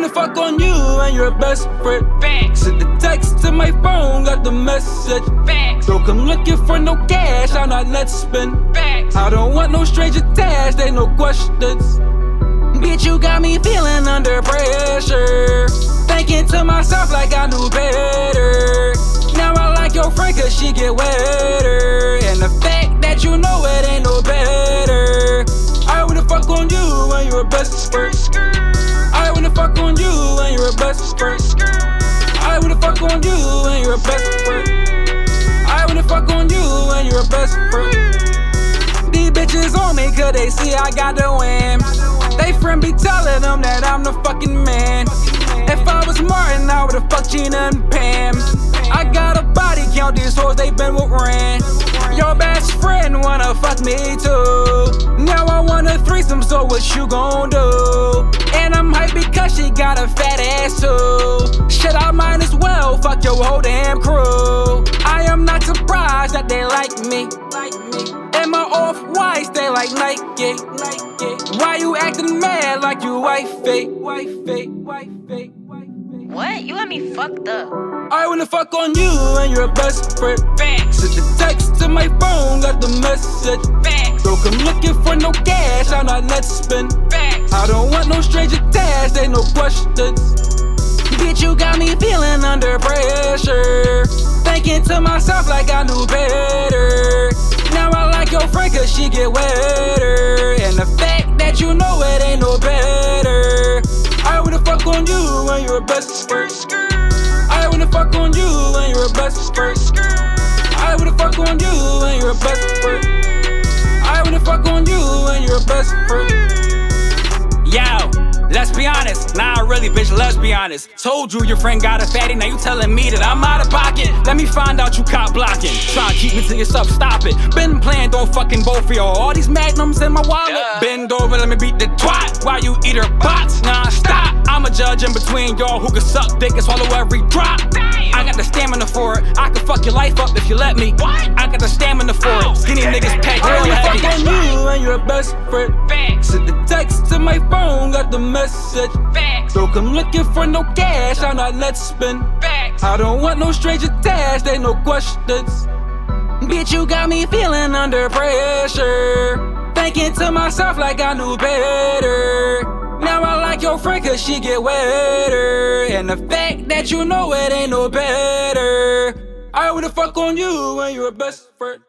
wanna fuck on you and your best friend. Facts. Send the text to my phone, got the message. Facts. Don't come looking for no cash, I'm not let spend. Facts. I don't want no strange attached, they no questions. Bitch, you got me feeling under pressure. Thinking to myself like I knew better. Now I like your friend cause she get wetter. And the fact you're a best friend. I wanna fuck on you and you're a best friend. I wanna fuck on you and you're a best friend. These bitches on me cause they see I got the win. They friend be telling them that I'm the fucking man. If I was Martin, I would've fucked Gina and Pam. I got a body count, these hoes they been with ran. Your best friend wanna fuck me too. Now I want a threesome, so what you gon' do? Whole damn crew. I am not surprised that they like me. And my off whites, they like Nike. Why you acting mad like you wifey? What? You got me fucked up. I wanna fuck on you and your best friend. Facts. Send the text to my phone, got the message. Facts. Don't come looking for no cash, I'm not let spend. Facts. I don't want no stranger attached, they no questions. Bitch, you got me feeling under pressure. Thinking to myself like I knew better. Now I like your friend cause she get wetter. And the fact that you know it ain't no better. I wanna fuck on you and you're a best friend. I wanna fuck on you and you're a best friend. I wanna fuck on you and you're a best friend. I wanna fuck on you and you're a best friend. Let's be honest. Nah, really, bitch, let's be honest. Told you your friend got a fatty, now you telling me that I'm out of pocket. Let me find out you cop blocking. Try to keep me to yourself, stop it. Been playing, don't fucking both for y'all. All these magnums in my wallet. Yeah. Bend over, let me beat the twat. While you eat her box, nah, stop. I'm a judge in between y'all who can suck dick and swallow every drop. I got the stamina for it. I can fuck your life up if you let me. What? I got the stamina for it. Oh, Skinny niggas pack I real heavy. fuck on you and you're best friend. Facts. Send the text to my phone, got the message. Facts. Don't come looking for no cash, I'm not let spend. Facts. I don't want no stranger attached, they no questions. Bitch, you got me feeling under pressure. Thinking to myself like I knew better. Now I like your friend cause she get wetter. And the fact that you know it ain't no better. I wanna fuck on you and you're best friend.